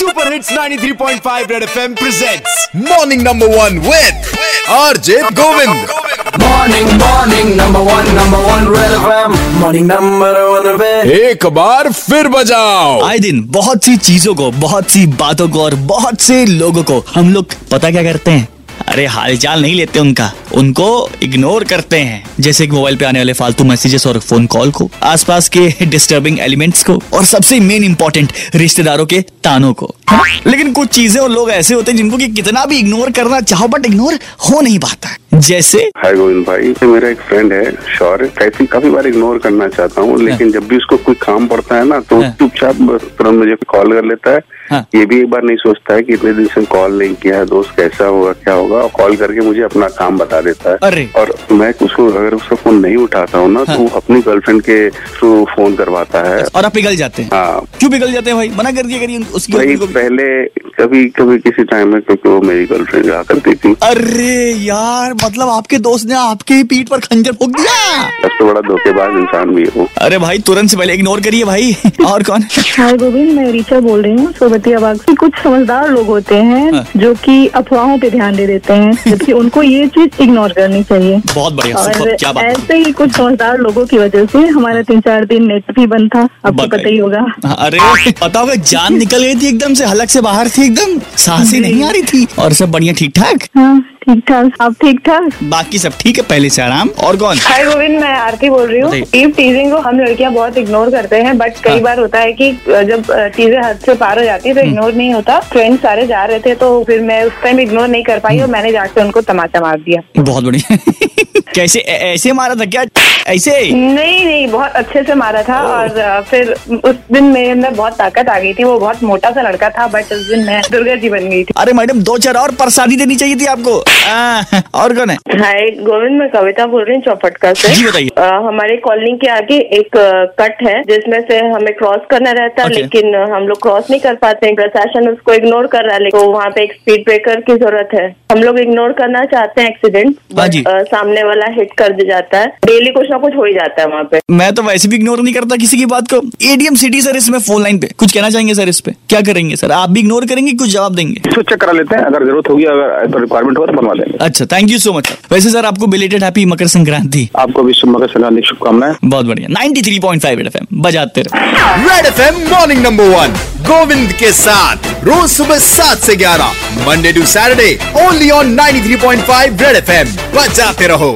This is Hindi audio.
Super hits 93.5 Red FM presents morning number one with RJ Govind morning morning number one number one Red FM morning number one पे एक बार फिर बजाओ। आए दिन बहुत सी चीज़ों को बहुत सी बातों को और बहुत से लोगों को हम लोग पता क्या करते हैं? अरे हालचाल नहीं लेते उनका। उनको इग्नोर करते हैं। जैसे कि मोबाइल पे आने वाले फालतू मैसेजेस और फ़ोन कॉल को आसपास के डिस्टर्बिंग एलिमेंट्स को और सबसे मेन इंपॉर्टेंट रिश्तेदारों के तानों को। लेकिन कुछ चीज़ें और लोग ऐसे होते हैं जिनको कि कितना भी इग्नोर करना चाहो बट इग्नोर हो नहीं पाता। जैसे हाय गोविंद भाई मेरा एक फ्रेंड है शौर्य काफ़ी काफ़ी बार इग्नोर करना चाहता हूँ लेकिन जब भी उसको कोई काम पड़ता है ना तो हाँ। चुपचाप तुरंत मुझे कॉल कर लेता है। हाँ। ये भी एक बार नहीं सोचता है कि इतने दिन से कॉल नहीं किया है दोस्त कैसा होगा क्या होगा? और कॉल करके मुझे अपना काम बता देता है। अरे। और मैं उसको अगर उसका फ़ोन नहीं उठाता हूँ ना हाँ। तो अपनी गर्लफ्रेंड के थ्रू फ़ोन करवाता है। और आप पिघल जाते हैं। हाँ। क्यों पिघल जाते हैं भाई? मना कर दिया करिए उसकी भाई। पहले कभी कभी किसी टाइम में क्योंकि वो मेरी गर्लफ्रेंड रहा करती थी। अरे यार मतलब आपके दोस्त ने आपके ही पीठ पर खंजर फूक दिया। सबसे बड़ा धोखेबाज इंसान भी हो अरे भाई तुरंत से पहले इग्नोर करिए भाई। और कौन? हाय गोविंद मैं रीचा बोल रही हूँ बाग से कुछ समझदार लोग होते हैं हाँ। जो कि अफवाहों पे ध्यान दे देते हैं जबकि उनको ये चीज़ इग्नोर करनी चाहिए। बहुत बढ़िया और क्या बात ऐसे ही कुछ समझदार लोगों की वजह से हमारा तीन चार दिन नेट भी बंद था आपको पता ही होगा। हाँ, अरे पता होगा जान निकल गई थी एकदम से हलक से बाहर थी एकदम साहसी नहीं आ रही थी। और सब बढ़िया ठीक ठाक हाँ। ठीक ठाक? आप ठीक ठाक? बाकी सब ठीक है पहले से आराम। और कौन? हाय गोविंद मैं आरती बोल रही हूँ। ईव टीजिंग को हम लड़कियाँ बहुत इग्नोर करते हैं बट कई हाँ। बार होता है कि जब चीज़ें हद से पार हो जाती है तो इग्नोर नहीं होता। फ्रेंड सारे जा रहे थे तो फिर मैं उस टाइम इग्नोर नहीं कर पाई और मैंने जाकर उनको तमाचा मार दिया। बहुत बढ़िया। कैसे ऐसे मारा था क्या? ऐसे? नहीं नहीं बहुत अच्छे से मारा था और फिर उस दिन मेरे अंदर बहुत ताकत आ गई थी। वो बहुत मोटा सा लड़का था बट उस दिन मैं दुर्गा जी बन गई थी। अरे मैडम दो चार और प्रसादी देनी चाहिए थी आपको। आ, और कौन है? हाय गोविंद मैं कविता बोल रही हूँ चौपटका से। जी, बताइए। हमारे कॉलोनी के आगे एक कट है जिसमें से हमें क्रॉस करना रहता है Okay. लेकिन हम लोग क्रॉस नहीं कर पाते हैं। प्रशासन उसको इग्नोर कर रहा है लेकिन तो वहाँ पे एक स्पीड ब्रेकर की ज़रूरत है। हम लोग इग्नोर करना चाहते हैं एक्सीडेंट हाँ सामने वाला हिट कर दे जाता है। डेली कुछ ना कुछ हो ही जाता है वहाँ पे। मैं तो वैसे भी इग्नोर नहीं करता किसी की बात को। एडीएम सिटी सर इसमें फ़ोन लाइन पे। कुछ कहना चाहेंगे सर इस पे? क्या करेंगे सर आप भी इग्नोर करेंगे कुछ जवाब देंगे? इसको चेक करा लेते हैं। अगर ज़रूरत होगी अगर रिक्वायरमेंट होगा तो बनवा देंगे। अच्छा थैंक यू सो मच वैसे सर आपको बिलेटेड हैप्पी मकर संक्रांति। आपको भी मकर संक्रांति शुभकामनाएँ। बहुत बढ़िया। 93.5 एफएम बजाते रहो। Red FM morning number one Govind के साथ। रोज सुबह सात से ग्यारह Monday to Saturday only on 93.5 Red FM बजाते रहो।